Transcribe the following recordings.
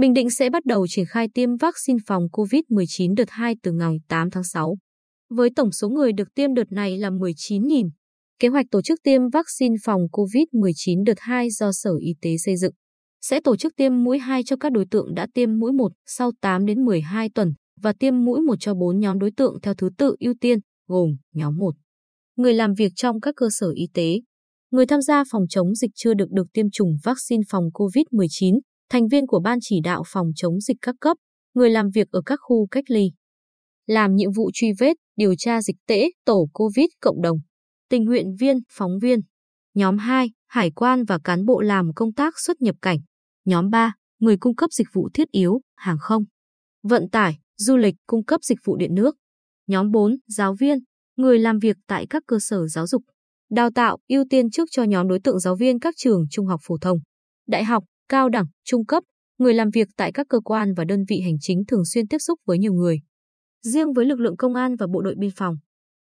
Bình Định sẽ bắt đầu triển khai tiêm vaccine phòng COVID-19 đợt 2 từ ngày 8 tháng 6. Với tổng số người được tiêm đợt này là 19.000. Kế hoạch tổ chức tiêm vaccine phòng COVID-19 đợt 2 do Sở Y tế xây dựng sẽ tổ chức tiêm mũi 2 cho các đối tượng đã tiêm mũi 1 sau 8 đến 12 tuần và tiêm mũi 1 cho 4 nhóm đối tượng theo thứ tự ưu tiên, gồm nhóm 1. Người làm việc trong các cơ sở y tế, người tham gia phòng chống dịch chưa được được tiêm chủng vaccine phòng COVID-19, thành viên của Ban chỉ đạo phòng chống dịch các cấp, người làm việc ở các khu cách ly. Làm nhiệm vụ truy vết, điều tra dịch tễ, tổ COVID cộng đồng, tình nguyện viên, phóng viên. Nhóm 2, hải quan và cán bộ làm công tác xuất nhập cảnh. Nhóm 3, người cung cấp dịch vụ thiết yếu, hàng không, vận tải, du lịch, cung cấp dịch vụ điện nước. Nhóm 4, giáo viên, người làm việc tại các cơ sở giáo dục. Đào tạo ưu tiên trước cho nhóm đối tượng giáo viên các trường trung học phổ thông, đại học, cao đẳng, trung cấp, người làm việc tại các cơ quan và đơn vị hành chính thường xuyên tiếp xúc với nhiều người. Riêng với lực lượng công an và bộ đội biên phòng,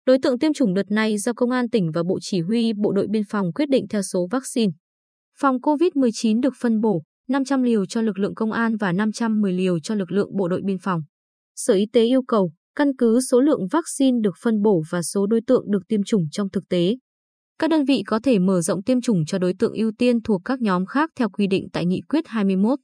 đối tượng tiêm chủng đợt này do công an tỉnh và bộ chỉ huy bộ đội biên phòng quyết định theo số vaccine. Phòng COVID-19 được phân bổ 500 liều cho lực lượng công an và 510 liều cho lực lượng bộ đội biên phòng. Sở Y tế yêu cầu căn cứ số lượng vaccine được phân bổ và số đối tượng được tiêm chủng trong thực tế. Các đơn vị có thể mở rộng tiêm chủng cho đối tượng ưu tiên thuộc các nhóm khác theo quy định tại Nghị quyết 21.